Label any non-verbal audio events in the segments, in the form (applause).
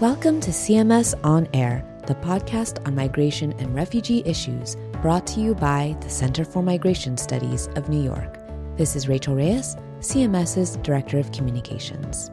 Welcome to CMS On Air, the podcast on migration and refugee issues brought to you by the Center for Migration Studies of New York. This is Rachel Reyes, CMS's Director of Communications.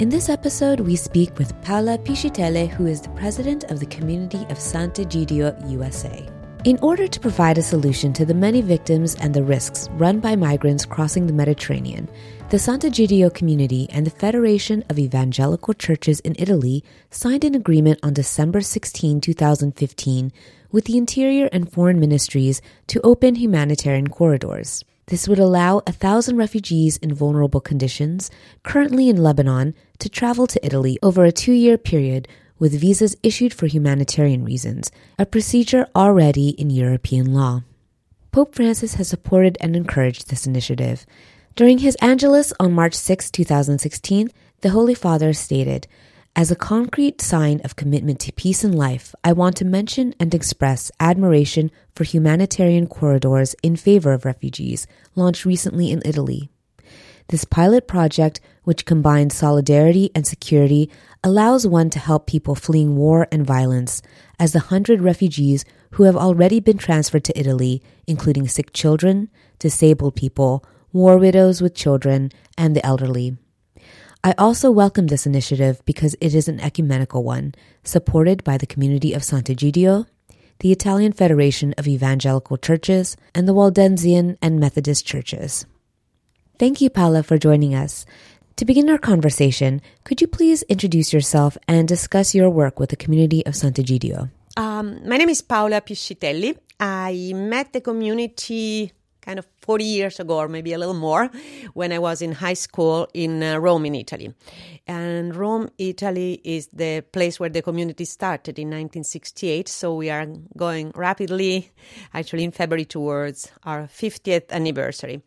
In this episode, we speak with Paola Piscitelli, who is the president of the community of Sant'Egidio, USA. In order to provide a solution to the many victims and the risks run by migrants crossing the Mediterranean, the Sant'Egidio community and the Federation of Evangelical Churches in Italy signed an agreement on December 16, 2015, with the Interior and Foreign Ministries to open humanitarian corridors. This would allow a thousand refugees in vulnerable conditions, currently in Lebanon, to travel to Italy over a two year period with visas issued for humanitarian reasons, a procedure already in European law. Pope Francis has supported and encouraged this initiative. During his Angelus on March 6, 2016, the Holy Father stated, As a concrete sign of commitment to peace and life, I want to mention and express admiration for humanitarian corridors in favor of refugees, launched recently in Italy. This pilot project, which combines solidarity and security, allows one to help people fleeing war and violence, as the hundred refugees who have already been transferred to Italy, including sick children, disabled people, war widows with children, and the elderly. I also welcome this initiative because it is an ecumenical one, supported by the community of Sant'Egidio, the Italian Federation of Evangelical Churches, and the Waldensian and Methodist churches. Thank you, Paola, for joining us. To begin our conversation, could you please introduce yourself and discuss your work with the community of Sant'Egidio? Um, my name is Paola Piscitelli. I met the community kind of 40 years ago, or maybe a little more, when I was in high school in uh, Rome, in Italy. And Rome, Italy is the place where the community started in 1968. So we are going rapidly, actually, in February towards our 50th anniversary.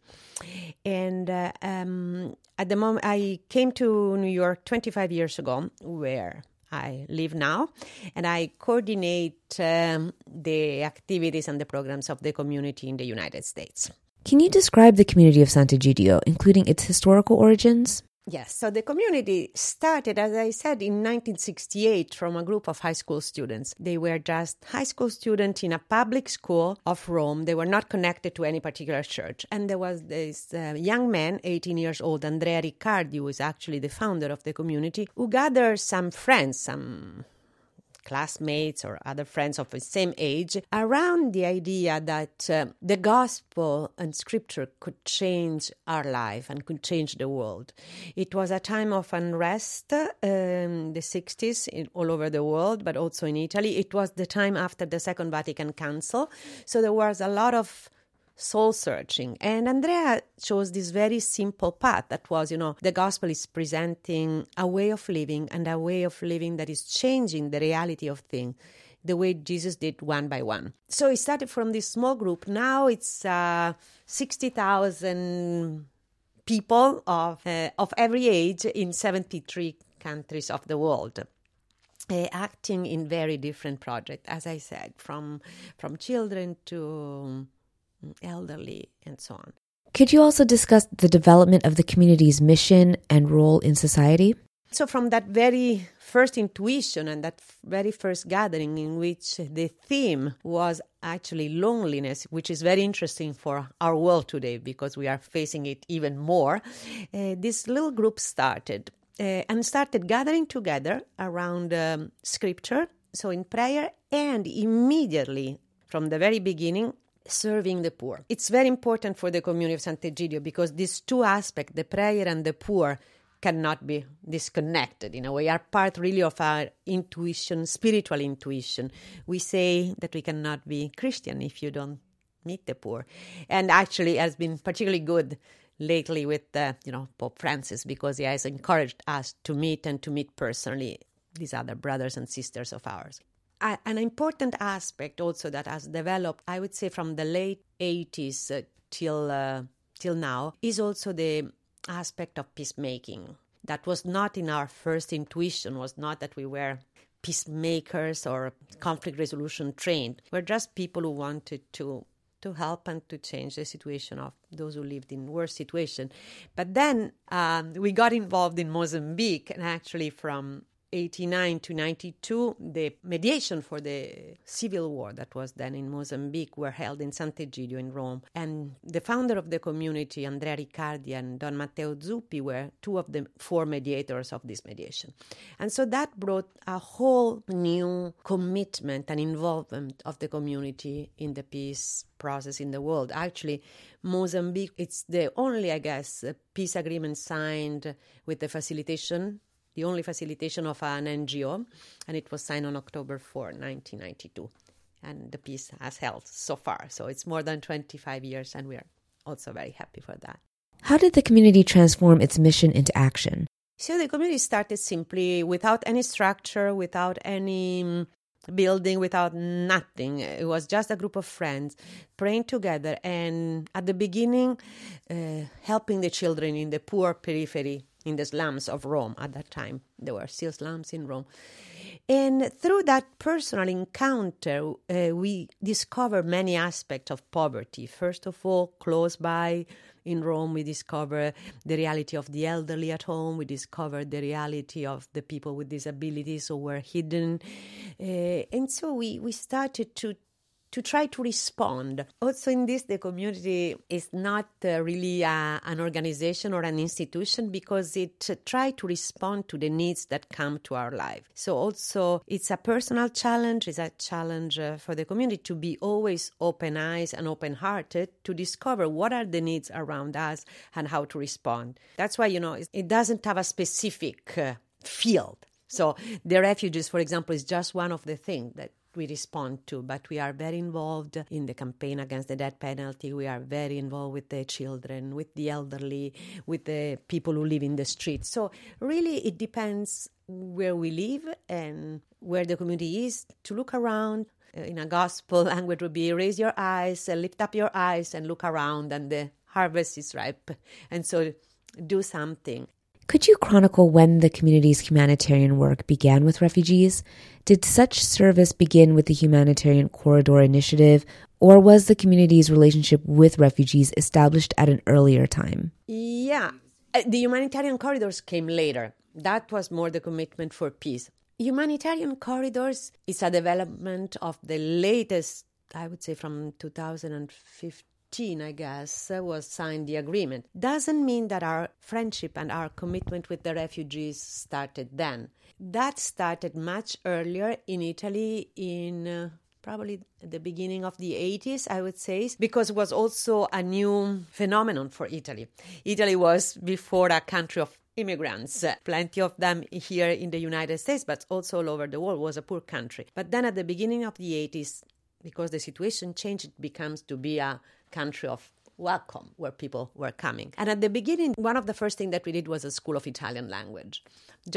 And uh, um, at the moment, I came to New York 25 years ago, where I live now, and I coordinate um, the activities and the programs of the community in the United States. Can you describe the community of Sant'Egidio, including its historical origins? Yes, so the community started, as I said, in 1968 from a group of high school students. They were just high school students in a public school of Rome. They were not connected to any particular church. And there was this uh, young man, 18 years old, Andrea Riccardi, who is actually the founder of the community, who gathered some friends, some classmates or other friends of the same age around the idea that uh, the gospel and scripture could change our life and could change the world. It was a time of unrest, um, the 60s in, all over the world, but also in Italy. It was the time after the Second Vatican Council. So there was a lot of soul searching. And Andrea chose this very simple path that was, you know, the gospel is presenting a way of living and a way of living that is changing the reality of things the way Jesus did one by one. So it started from this small group. Now it's uh, 60,000 people of, uh, of every age in 73 countries of the world. Uh, acting in very different projects, as I said, from from children to elderly, and so on. Could you also discuss the development of the community's mission and role in society? So, from that very first intuition and that very first gathering, in which the theme was actually loneliness, which is very interesting for our world today because we are facing it even more, uh, this little group started uh, and started gathering together around um, scripture, so in prayer, and immediately from the very beginning, serving the poor. It's very important for the community of Sant'Egidio because these two aspects, the prayer and the poor, cannot be disconnected in a way are part really of our intuition spiritual intuition. We say that we cannot be christian if you don't meet the poor. And actually has been particularly good lately with uh, you know pope francis because he has encouraged us to meet and to meet personally these other brothers and sisters of ours an important aspect also that has developed, I would say, from the late 80s uh, till uh, till now, is also the aspect of peacemaking. That was not in our first intuition. Was not that we were peacemakers or conflict resolution trained. We're just people who wanted to to help and to change the situation of those who lived in worse situation. But then um, we got involved in Mozambique, and actually from 89 to 92, the mediation for the civil war that was then in Mozambique were held in Sant'Egidio in Rome. And the founder of the community, Andrea Riccardi and Don Matteo Zuppi, were two of the four mediators of this mediation. And so that brought a whole new commitment and involvement of the community in the peace process in the world. Actually, Mozambique, it's the only, I guess, peace agreement signed with the facilitation the only facilitation of an NGO, and it was signed on October 4, 1992. And the peace has held so far. So it's more than 25 years, and we are also very happy for that. How did the community transform its mission into action? So the community started simply without any structure, without any mm, building, without nothing. It was just a group of friends praying together, and at the beginning, uh, helping the children in the poor periphery in the slums of Rome at that time. There were still slums in Rome. And through that personal encounter, uh, we discover many aspects of poverty. First of all, close by in Rome, we discover the reality of the elderly at home. We discover the reality of the people with disabilities who were hidden. Uh, and so we, we started to to try to respond. Also, in this, the community is not uh, really a, an organization or an institution because it uh, tries to respond to the needs that come to our life. So, also, it's a personal challenge, it's a challenge uh, for the community to be always open eyes and open hearted to discover what are the needs around us and how to respond. That's why, you know, it doesn't have a specific uh, field. So, the refugees, for example, is just one of the things that we respond to, but we are very involved in the campaign against the death penalty. We are very involved with the children, with the elderly, with the people who live in the streets. So, really, it depends where we live and where the community is to look around. Uh, in a gospel (laughs) language would be raise your eyes, lift up your eyes, and look around, and the harvest is ripe. And so do something. Could you chronicle when the community's humanitarian work began with refugees? Did such service begin with the Humanitarian Corridor Initiative, or was the community's relationship with refugees established at an earlier time? Yeah, uh, the humanitarian corridors came later. That was more the commitment for peace. Humanitarian corridors is a development of the latest, I would say, from 2015 I guess, uh, was signed the agreement. Doesn't mean that our friendship and our commitment with the refugees started then. That started much earlier in Italy in uh, probably the beginning of the 80s, I would say, because it was also a new phenomenon for Italy. Italy was before a country of immigrants, plenty of them here in the United States, but also all over the world, was a poor country. But then at the beginning of the 80s, because the situation changed, it becomes to be a country of welcome where people were coming. And at the beginning, one of the first things that we did was a school of Italian language,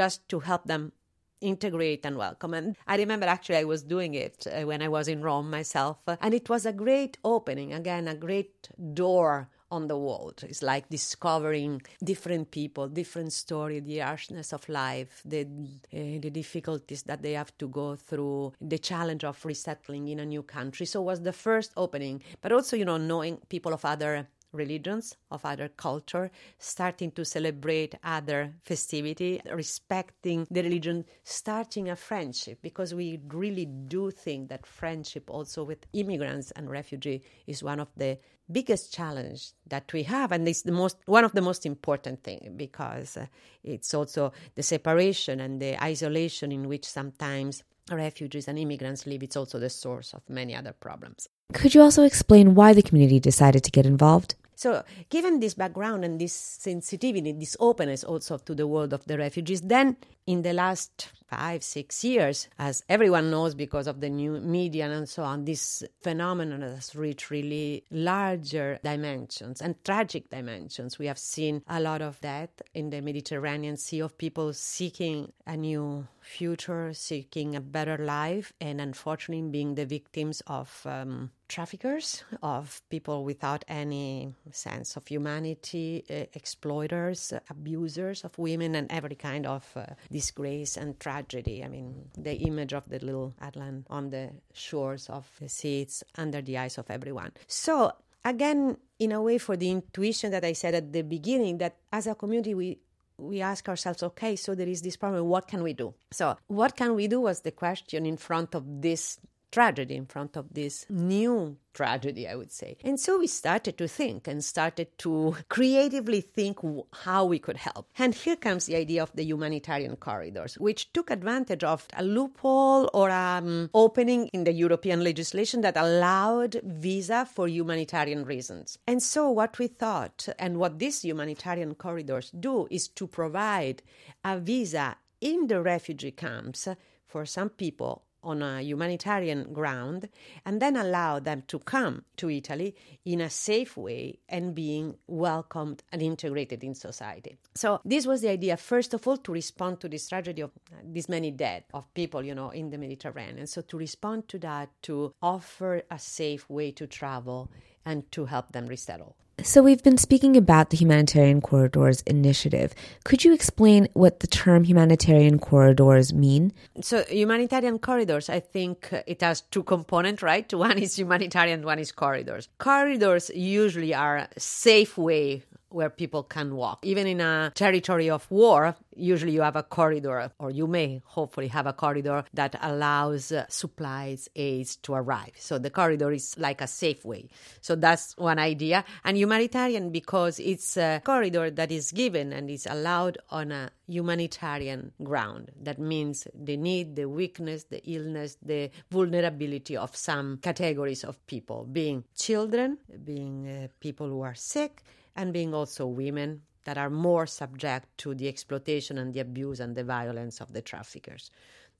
just to help them integrate and welcome. And I remember actually I was doing it uh, when I was in Rome myself, and it was a great opening, again, a great door on the world. It's like discovering different people, different story, the harshness of life, the uh, the difficulties that they have to go through, the challenge of resettling in a new country. So it was the first opening, but also you know knowing people of other religions, of other culture, starting to celebrate other festivity, respecting the religion, starting a friendship, because we really do think that friendship also with immigrants and refugee is one of the biggest challenge that we have and it's the most one of the most important thing because uh, it's also the separation and the isolation in which sometimes refugees and immigrants live it's also the source of many other problems. Could you also explain why the community decided to get involved so, given this background and this sensitivity, this openness also to the world of the refugees, then in the last five, six years, as everyone knows because of the new media and so on, this phenomenon has reached really larger dimensions and tragic dimensions. We have seen a lot of death in the Mediterranean Sea of people seeking a new future, seeking a better life, and unfortunately being the victims of um, traffickers, of people without any sense of humanity, uh, exploiters, uh, abusers of women, and every kind of uh, disgrace and tragedy. I mean, the image of the little island on the shores of the sea, it's under the eyes of everyone. So, again, in a way, for the intuition that I said at the beginning, that as a community, we we ask ourselves, okay, so there is this problem. What can we do? So, what can we do was the question in front of this tragedy, in front of this new tragedy, I would say. And so we started to think and started to creatively think how we could help. And here comes the idea of the humanitarian corridors, which took advantage of a loophole or an um, opening in the European legislation that allowed visa for humanitarian reasons. And so what we thought and what these humanitarian corridors do is to provide a visa in the refugee camps for some people on a humanitarian ground and then allow them to come to Italy in a safe way and being welcomed and integrated in society. So this was the idea first of all to respond to this tragedy of uh, these many dead of people, you know, in the Mediterranean. And so to respond to that to offer a safe way to travel and to help them resettle. So, we've been speaking about the Humanitarian Corridors Initiative. Could you explain what the term humanitarian corridors mean? So, humanitarian corridors, I think uh, it has two components, right? One is humanitarian, one is corridors. Corridors usually are safe way where people can walk. Even in a territory of war, usually you have a corridor, or you may hopefully have a corridor that allows uh, supplies, aids to arrive. So the corridor is like a safe way. So that's one idea. And humanitarian because it's a corridor that is given and is allowed on a humanitarian ground. That means the need, the weakness, the illness, the vulnerability of some categories of people, being children, being uh, people who are sick and being also women that are more subject to the exploitation and the abuse and the violence of the traffickers.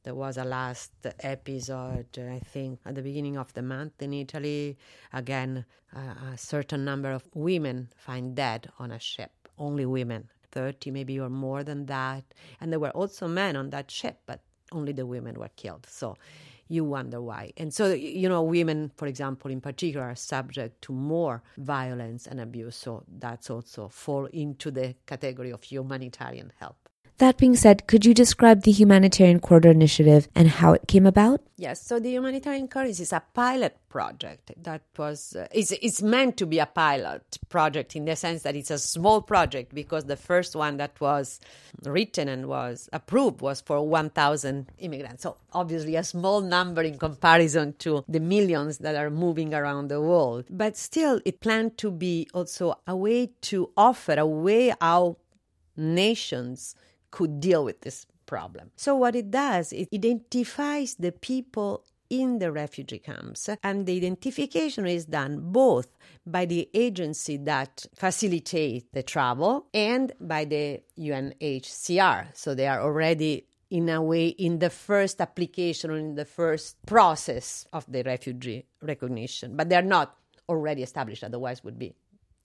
There was a last episode, I think, at the beginning of the month in Italy. Again, a certain number of women find dead on a ship, only women, 30 maybe or more than that. And there were also men on that ship, but only the women were killed. So you wonder why. And so, you know, women, for example, in particular, are subject to more violence and abuse. So that's also fall into the category of humanitarian help. That being said, could you describe the Humanitarian Corridor Initiative and how it came about? Yes, so the Humanitarian Corridor is a pilot project that was uh, it's, it's meant to be a pilot project in the sense that it's a small project because the first one that was written and was approved was for 1000 immigrants so obviously a small number in comparison to the millions that are moving around the world but still it planned to be also a way to offer a way how nations could deal with this problem. So, what it does, it identifies the people in the refugee camps, and the identification is done both by the agency that facilitates the travel and by the UNHCR. So, they are already in a way in the first application or in the first process of the refugee recognition, but they're not already established, otherwise would be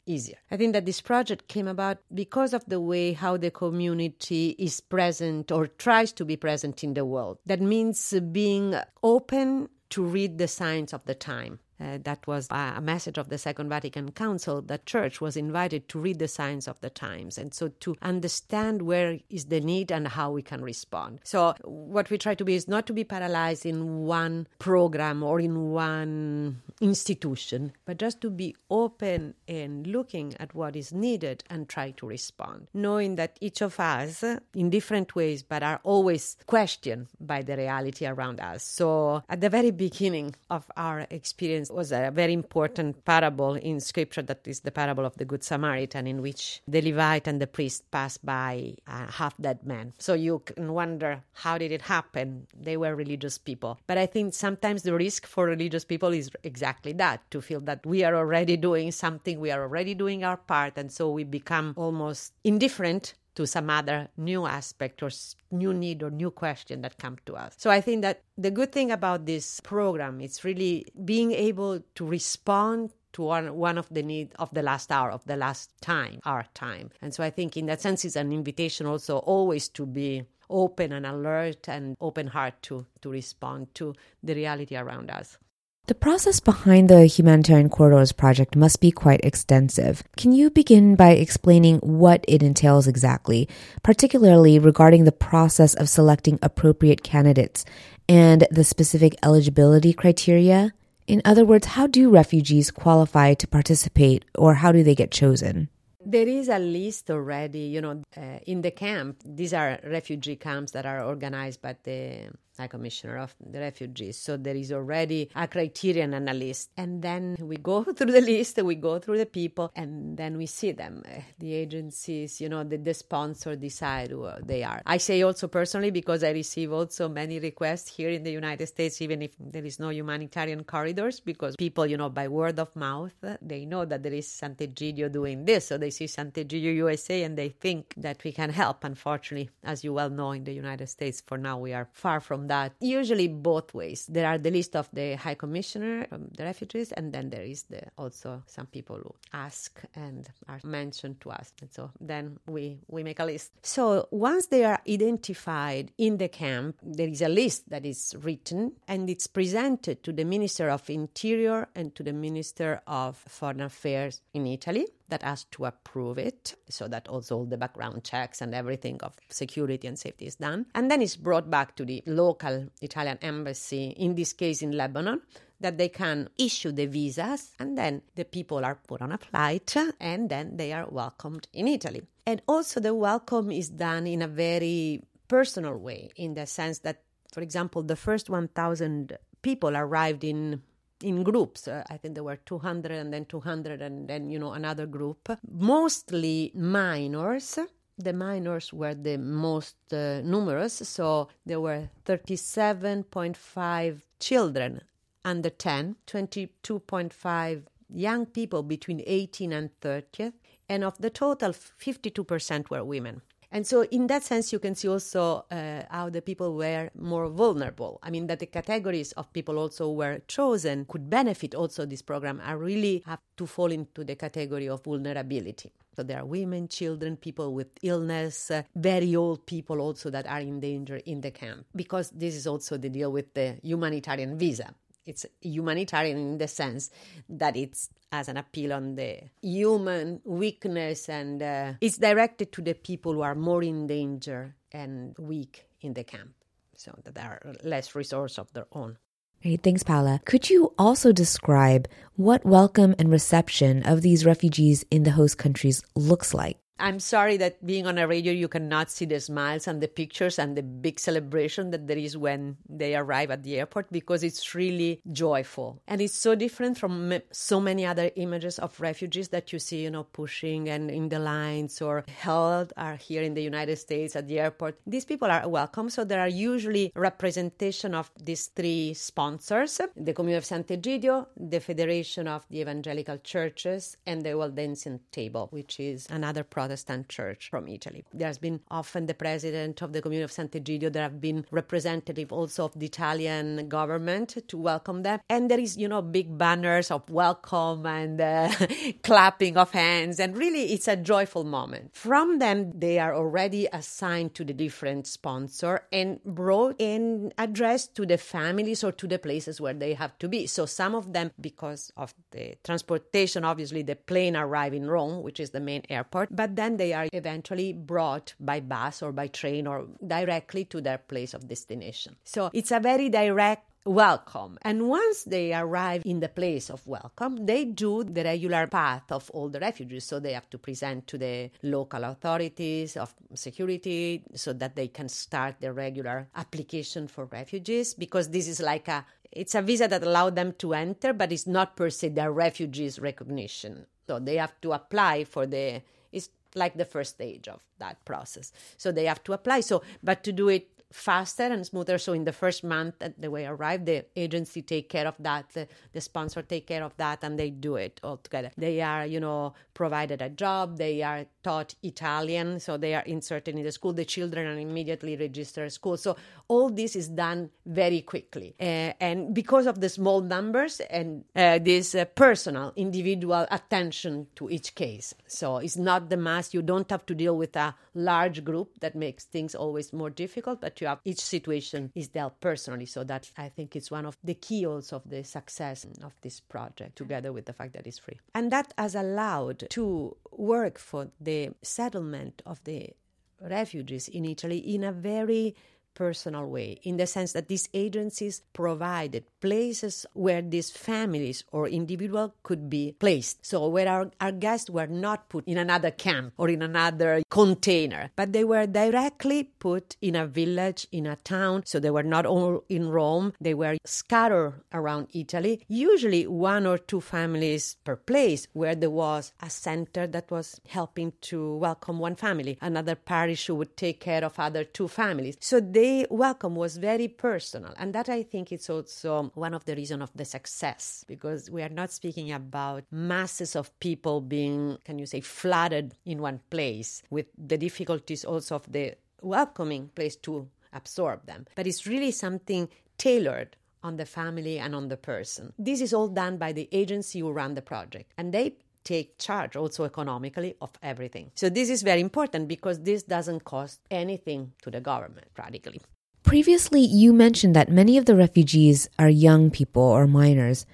easier. I think that this project came about because of the way how the community is present or tries to be present in the world. That means being open to read the signs of the time. Uh, that was a message of the Second Vatican Council that church was invited to read the signs of the times and so to understand where is the need and how we can respond. So what we try to be is not to be paralyzed in one program or in one institution, but just to be open and looking at what is needed and try to respond, knowing that each of us in different ways but are always questioned by the reality around us. So at the very beginning of our experience was a very important parable in scripture that is the parable of the Good Samaritan, in which the Levite and the priest pass by a half dead man. So you can wonder how did it happen? They were religious people. But I think sometimes the risk for religious people is exactly that to feel that we are already doing something, we are already doing our part, and so we become almost indifferent to some other new aspect or new need or new question that come to us. So I think that the good thing about this program is really being able to respond to one, one of the need of the last hour of the last time our time and so i think in that sense it's an invitation also always to be open and alert and open heart to to respond to the reality around us the process behind the Humanitarian Corridors project must be quite extensive. Can you begin by explaining what it entails exactly, particularly regarding the process of selecting appropriate candidates and the specific eligibility criteria? In other words, how do refugees qualify to participate or how do they get chosen? There is a list already, you know, uh, in the camp. These are refugee camps that are organized by the High Commissioner of the Refugees. So there is already a criterion and a list. And then we go (laughs) through the list, we go through the people, and then we see them. Uh, the agencies, you know, the, the sponsor decide who they are. I say also personally because I receive also many requests here in the United States, even if there is no humanitarian corridors, because people, you know, by word of mouth, they know that there is Sant'Egidio doing this. So they see Sant'Egidio USA and they think that we can help. Unfortunately, as you well know, in the United States, for now, we are far from that. Usually both ways. There are the list of the High Commissioner from the refugees, and then there is the also some people who ask and are mentioned to us. And so then we we make a list. So once they are identified in the camp, there is a list that is written and it's presented to the Minister of Interior and to the Minister of Foreign Affairs in Italy that has to approve it so that also all the background checks and everything of security and safety is done. And then it's brought back to the local Italian embassy, in this case in Lebanon, that they can issue the visas and then the people are put on a flight and then they are welcomed in Italy. And also the welcome is done in a very personal way in the sense that for example the first 1000 people arrived in in groups. Uh, I think there were 200 and then 200 and then, you know, another group. Mostly minors. The minors were the most uh, numerous, so there were 37.5 children under 10, 22.5 young people between 18 and 30, and of the total, 52% were women. And so, in that sense, you can see also uh, how the people were more vulnerable. I mean, that the categories of people also were chosen could benefit also this program are really have to fall into the category of vulnerability. So there are women, children, people with illness, uh, very old people also that are in danger in the camp. Because this is also the deal with the humanitarian visa. It's humanitarian in the sense that it's as an appeal on the human weakness and uh, it's directed to the people who are more in danger and weak in the camp so that they are less resource of their own Great, thanks, Paola. Could you also describe what welcome and reception of these refugees in the host countries looks like? I'm sorry that being on a radio, you cannot see the smiles and the pictures and the big celebration that there is when they arrive at the airport because it's really joyful. And it's so different from so many other images of refugees that you see, you know, pushing and in the lines or held are here in the United States at the airport. These people are welcome. So there are usually representation of these three sponsors, the Community of Sant'Egidio, the Federation of the Evangelical Churches, and the Waldensian Table, which is another project Protestant church from Italy. There's been often the president of the Community of Sant'Egidio. There have been representative also of the Italian government to welcome them. And there is, you know, big banners of welcome and uh, (laughs) clapping of hands. And really, it's a joyful moment. From them, they are already assigned to the different sponsor and brought in addressed to the families or to the places where they have to be. So some of them, because of the transportation, obviously the plane arrive in Rome, which is the main airport, but then they are eventually brought by bus or by train or directly to their place of destination. So it's a very direct welcome. And once they arrive in the place of welcome, they do the regular path of all the refugees. So they have to present to the local authorities of security so that they can start the regular application for refugees because this is like a it's a visa that allowed them to enter, but it's not per se their refugees recognition. So they have to apply for the it's like the first stage of that process. So they have to apply. So, but to do it faster and smoother. So in the first month that the they arrive, the agency take care of that, the, the, sponsor take care of that, and they do it all together. They are, you know, provided a job. They are taught Italian, so they are inserted in the school. The children are immediately registered at school. So all this is done very quickly, uh, and because of the small numbers and uh, this uh, personal, individual attention to each case. So it's not the mass. You don't have to deal with a large group that makes things always more difficult, but you have each situation is dealt personally. So that I think it's one of the key also of the success of this project, together with the fact that it's free. And that has allowed to work for the settlement of the refugees in Italy in a very personal way, in the sense that these agencies provided places where these families or individual could be placed. So where our, our guests were not put in another camp or in another container, but they were directly put in a village, in a town. So they were not all in Rome. They were scattered around Italy, usually one or two families per place where there was a center that was helping to welcome one family, another parish who would take care of other two families. So the welcome was very personal. And that I think is also one of the reasons of the success because we are not speaking about masses of people being, can you say, flooded in one place with the difficulties also of the welcoming place to absorb them. But it's really something tailored on the family and on the person. This is all done by the agency who run the project. And they take charge also economically of everything. So this is very important because this doesn't cost anything to the government practically. Previously, you mentioned that many of the refugees are young people or minors.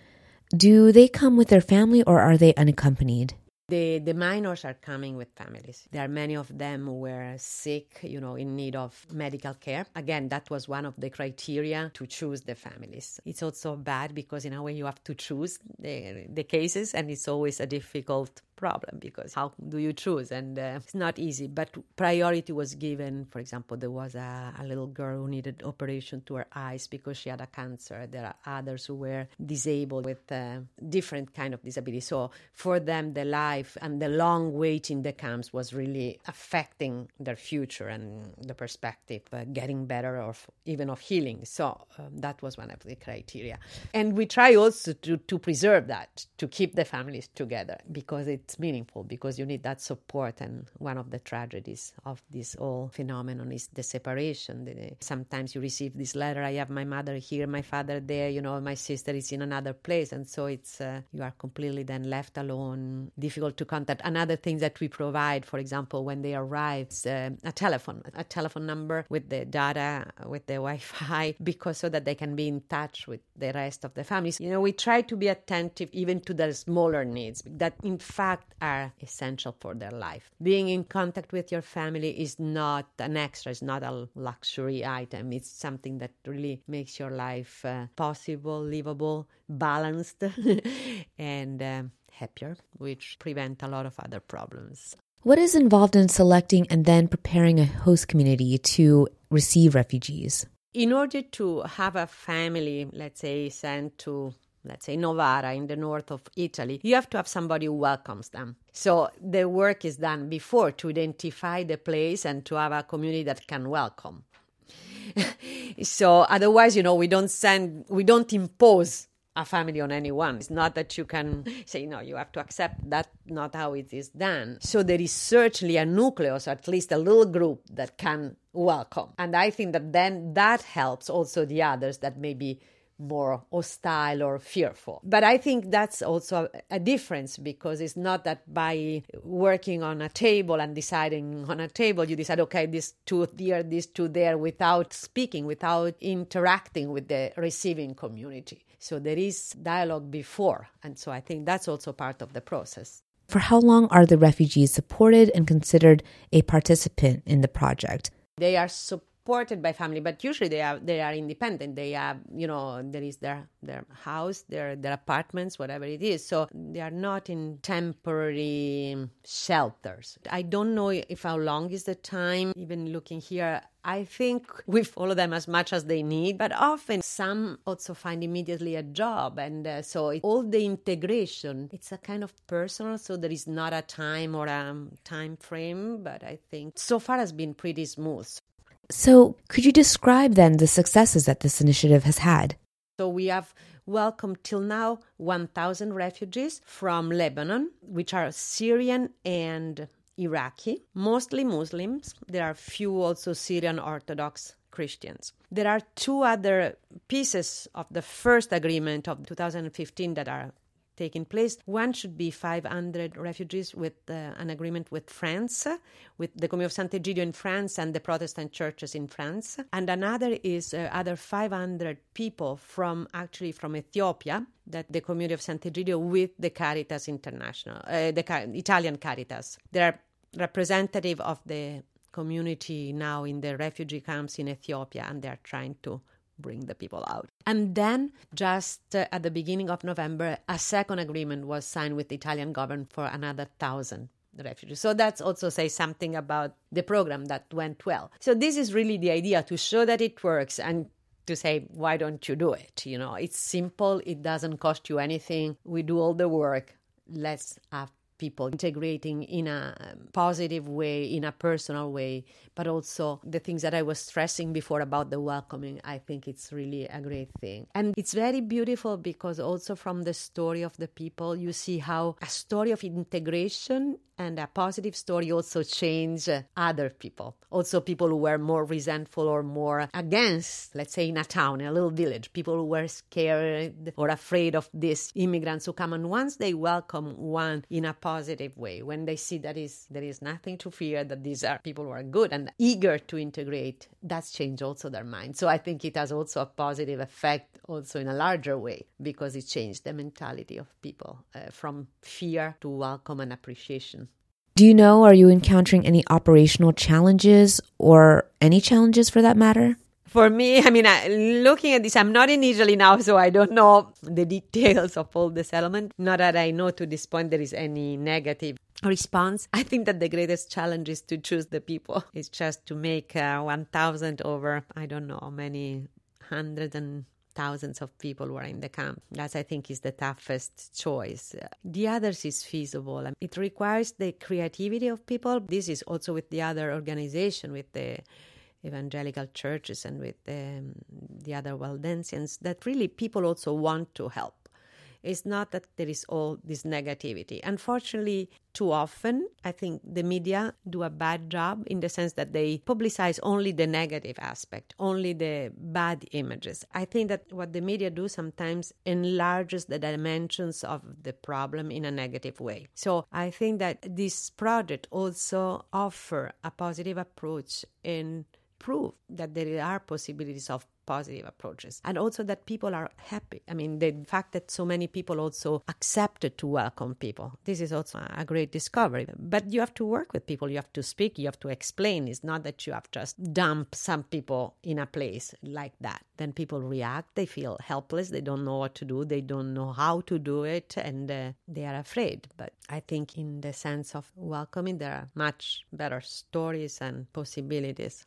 Do they come with their family or are they unaccompanied? The, the minors are coming with families. There are many of them who were sick, you know, in need of medical care. Again, that was one of the criteria to choose the families. It's also bad because in a way you have to choose the, the cases, and it's always a difficult problem because how do you choose? And uh, it's not easy. But priority was given. For example, there was a, a little girl who needed operation to her eyes because she had a cancer. There are others who were disabled with uh, different kind of disability. So for them, the life and the long wait in the camps was really affecting their future and the perspective, uh, getting better or even of healing. So um, that was one of the criteria. And we try also to, to preserve that, to keep the families together because it it's meaningful because you need that support. And one of the tragedies of this whole phenomenon is the separation. Sometimes you receive this letter I have my mother here, my father there, you know, my sister is in another place. And so it's, uh, you are completely then left alone, difficult to contact. Another thing that we provide, for example, when they arrive, uh, a telephone, a telephone number with the data, with the (laughs) Wi Fi, because so that they can be in touch with the rest of the families. You know, we try to be attentive even to the smaller needs that, in fact, are essential for their life. Being in contact with your family is not an extra, it's not a luxury item. It's something that really makes your life uh, possible, livable, balanced, (laughs) and uh, happier, which prevent a lot of other problems. What is involved in selecting and then preparing a host community to receive refugees? In order to have a family, let's say, sent to let's say Novara in the north of Italy, you have to have somebody who welcomes them. So the work is done before to identify the place and to have a community that can welcome. (laughs) so otherwise, you know, we don't send, we don't impose a family on anyone. It's not that you can say, no, you have to accept that, not how it is done. So there is certainly a nucleus, or at least a little group that can welcome. And I think that then that helps also the others that maybe more hostile or fearful. But I think that's also a difference because it's not that by working on a table and deciding on a table, you decide, okay, this tooth here, this tooth there, without speaking, without interacting with the receiving community. So there is dialogue before. And so I think that's also part of the process. For how long are the refugees supported and considered a participant in the project? They are supported supported by family, but usually they are they are independent. They have you know there is their their house, their their apartments, whatever it is. So they are not in temporary shelters. I don't know if how long is the time. Even looking here, I think we follow them as much as they need, but often some also find immediately a job. And uh, so it, all the integration, it's a kind of personal, so there is not a time or a time frame, but I think so far has been pretty smooth. So, could you describe then the successes that this initiative has had? So, we have welcomed till now 1,000 refugees from Lebanon, which are Syrian and Iraqi, mostly Muslims. There are few also Syrian Orthodox Christians. There are two other pieces of the first agreement of 2015 that are taking place. One should be 500 refugees with uh, an agreement with France, with the Community of Sant'Egidio in France and the Protestant churches in France. And another is uh, other 500 people from actually from Ethiopia that the Community of Sant'Egidio with the Caritas International, uh, the Italian Caritas. They are representative of the community now in the refugee camps in Ethiopia and they are trying to bring the people out. And then, just uh, at the beginning of November, a second agreement was signed with the Italian government for another thousand refugees. So that's also say something about the program that went well. So this is really the idea to show that it works and to say why don't you do it you know it's simple it doesn't cost you anything we do all the work let's have people integrating in a um, positive way, in a personal way, but also the things that I was stressing before about the welcoming. I think it's really a great thing. And it's very beautiful because also from the story of the people, you see how a story of integration and a positive story also change other people. Also, people who were more resentful or more against, let's say, in a town, in a little village, people who were scared or afraid of these immigrants who come. And once they welcome one in a positive way, when they see that is there is nothing to fear, that these are people who are good and eager to integrate, that's changed also their mind. So I think it has also a positive effect also in a larger way because it changed the mentality of people uh, from fear to welcome and appreciation. Do you know, are you encountering any operational challenges or any challenges for that matter? For me, I mean, I, looking at this, I'm not in Italy now, so I don't know the details of all the settlement. Not that I know to this point there is any negative response. I think that the greatest challenge is to choose the people. It's just to make uh, 1,000 over, I don't know how many hundreds and thousands of people who are in the camp. That I think is the toughest choice. The others is feasible. It requires the creativity of people. This is also with the other organization, with the evangelical churches and with the, um, the other Waldensians, that really people also want to help. It's not that there is all this negativity. Unfortunately, too often, I think the media do a bad job in the sense that they publicize only the negative aspect, only the bad images. I think that what the media do sometimes enlarges the dimensions of the problem in a negative way. So I think that this project also offer a positive approach and prove that there are possibilities of positive approaches and also that people are happy. I mean, the fact that so many people also accepted to welcome people. This is also a great discovery. But you have to work with people, you have to speak, you have to explain. It's not that you have just dump some people in a place like that. Then people react, they feel helpless, they don't know what to do, they don't know how to do it, and uh, they are afraid. But I think, in the sense of welcoming, there are much better stories and possibilities.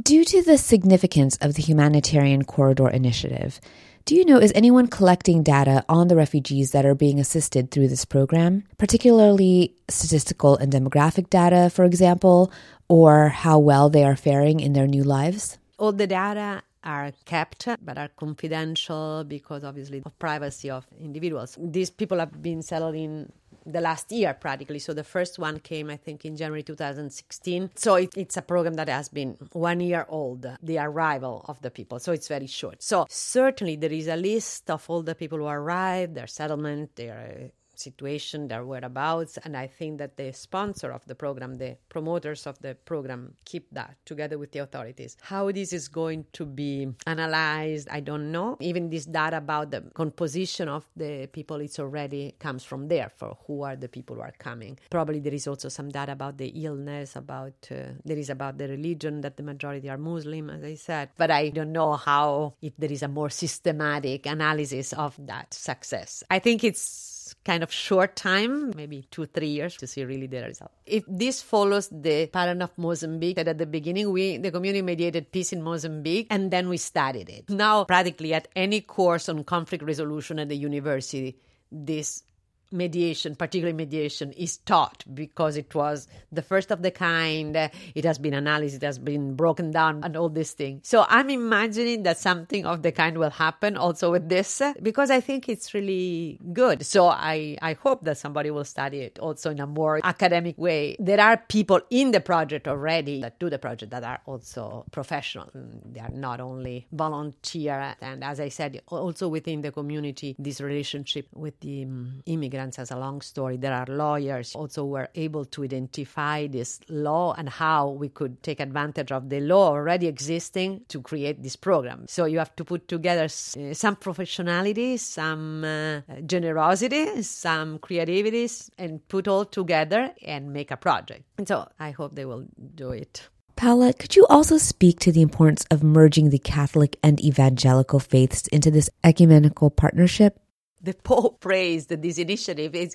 Due to the significance of the Humanitarian Corridor Initiative, do you know is anyone collecting data on the refugees that are being assisted through this program, particularly statistical and demographic data, for example, or how well they are faring in their new lives? All the data are kept but are confidential because obviously of privacy of individuals. These people have been settled in the last year practically. So the first one came, I think, in January 2016. So it, it's a program that has been one year old, the arrival of the people. So it's very short. So certainly there is a list of all the people who arrived, their settlement, their situation, their whereabouts. And I think that the sponsor of the program, the promoters of the program, keep that together with the authorities. How this is going to be analyzed, I don't know. Even this data about the composition of the people, it's already comes from there for who are the people who are coming. Probably there is also some data about the illness, about uh, there is about the religion that the majority are Muslim, as I said. But I don't know how if there is a more systematic analysis of that success. I think it's kind of short time, maybe two, three years to see really the result. If this follows the pattern of Mozambique, that at the beginning we, the community mediated peace in Mozambique, and then we studied it. Now, practically at any course on conflict resolution at the university, this mediation, particularly mediation, is taught because it was the first of the kind. It has been analyzed, it has been broken down, and all these things. So I'm imagining that something of the kind will happen also with this because I think it's really good. So I, I hope that somebody will study it also in a more academic way. There are people in the project already that do the project that are also professional. They are not only volunteer. And as I said, also within the community, this relationship with the um, as a long story. There are lawyers also were able to identify this law and how we could take advantage of the law already existing to create this program. So you have to put together uh, some professionality, some uh, generosity, some creativity, and put all together and make a project. And so I hope they will do it. Paola, could you also speak to the importance of merging the Catholic and evangelical faiths into this ecumenical partnership? The Pope praised that this initiative is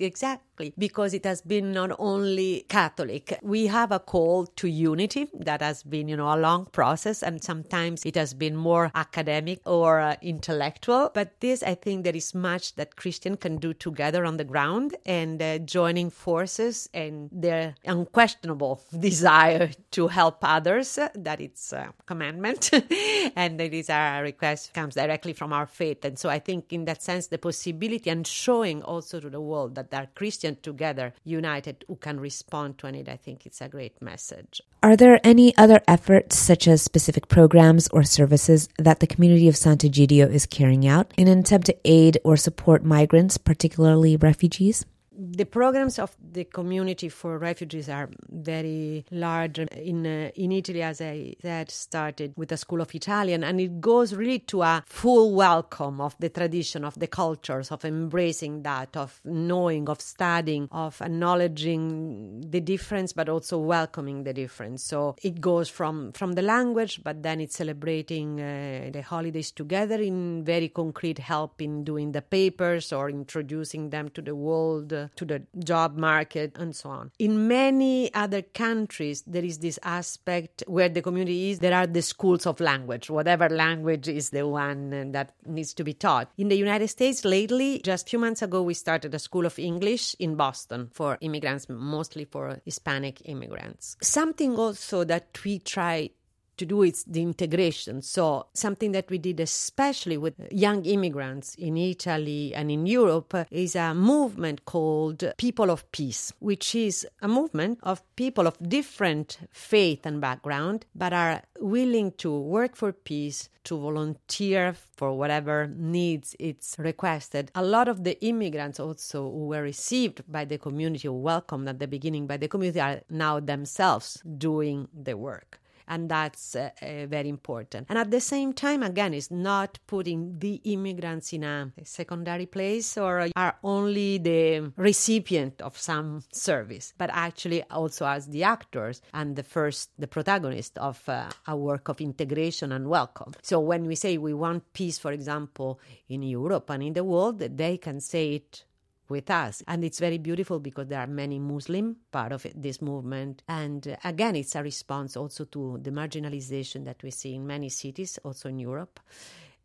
because it has been not only Catholic. We have a call to unity that has been, you know, a long process, and sometimes it has been more academic or uh, intellectual. But this, I think, there is much that Christian can do together on the ground and uh, joining forces and their unquestionable (laughs) desire to help others. Uh, that it's a commandment, (laughs) and it is our request comes directly from our faith. And so I think, in that sense, the possibility and showing also to the world that there are Christians together, united, who can respond to it. I think it's a great message. Are there any other efforts, such as specific programs or services, that the community of Sant'Egidio is carrying out in an attempt to aid or support migrants, particularly refugees? The programs of the community for refugees are very large. In uh, in Italy, as I said, started with the School of Italian, and it goes really to a full welcome of the tradition, of the cultures, of embracing that, of knowing, of studying, of acknowledging the difference, but also welcoming the difference. So it goes from from the language, but then it's celebrating uh, the holidays together in very concrete help in doing the papers or introducing them to the world. Uh, to the job market and so on. In many other countries, there is this aspect where the community is, there are the schools of language, whatever language is the one that needs to be taught. In the United States, lately, just a few months ago, we started a school of English in Boston for immigrants, mostly for Hispanic immigrants. Something also that we try to do is the integration. So, something that we did especially with young immigrants in Italy and in Europe is a movement called People of Peace, which is a movement of people of different faith and background, but are willing to work for peace, to volunteer for whatever needs it's requested. A lot of the immigrants also who were received by the community, welcomed at the beginning by the community, are now themselves doing the work and that's uh, uh, very important. And at the same time, again, it's not putting the immigrants in a secondary place or are only the recipient of some service, but actually also as the actors and the first, the protagonist of uh, a work of integration and welcome. So when we say we want peace, for example, in Europe and in the world, they can say it with us. And it's very beautiful because there are many Muslim part of it, this movement. And uh, again, it's a response also to the marginalization that we see in many cities, also in Europe,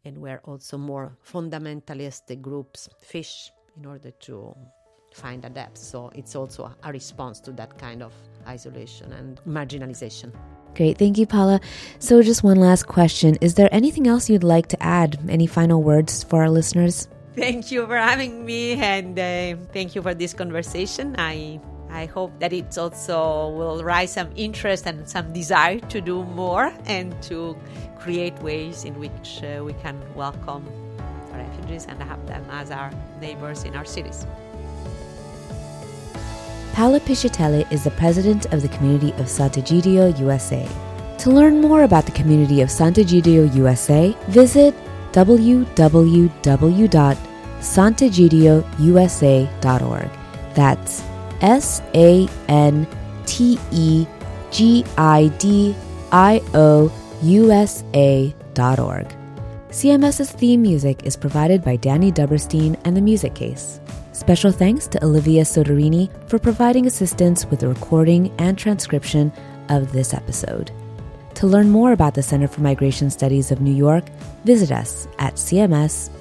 and where also more fundamentalist groups fish in order to find a depth. So it's also a response to that kind of isolation and marginalization. Great. Thank you, Paola. So, just one last question. Is there anything else you'd like to add? Any final words for our listeners? Thank you for having me and uh, thank you for this conversation. I I hope that it also will rise some interest and some desire to do more and to create ways in which uh, we can welcome refugees and have them as our neighbors in our cities. Paola Piscitelli is the president of the community of Santa Sant'Egidio USA. To learn more about the community of Santa Sant'Egidio USA, visit www.sant'egidiousa.org. That's S A N T E G I D I O U S A dot org. CMS's theme music is provided by Danny Duberstein and the Music Case. Special thanks to Olivia Soderini for providing assistance with the recording and transcription of this episode. To learn more about the Center for Migration Studies of New York, visit us at cmsny.org.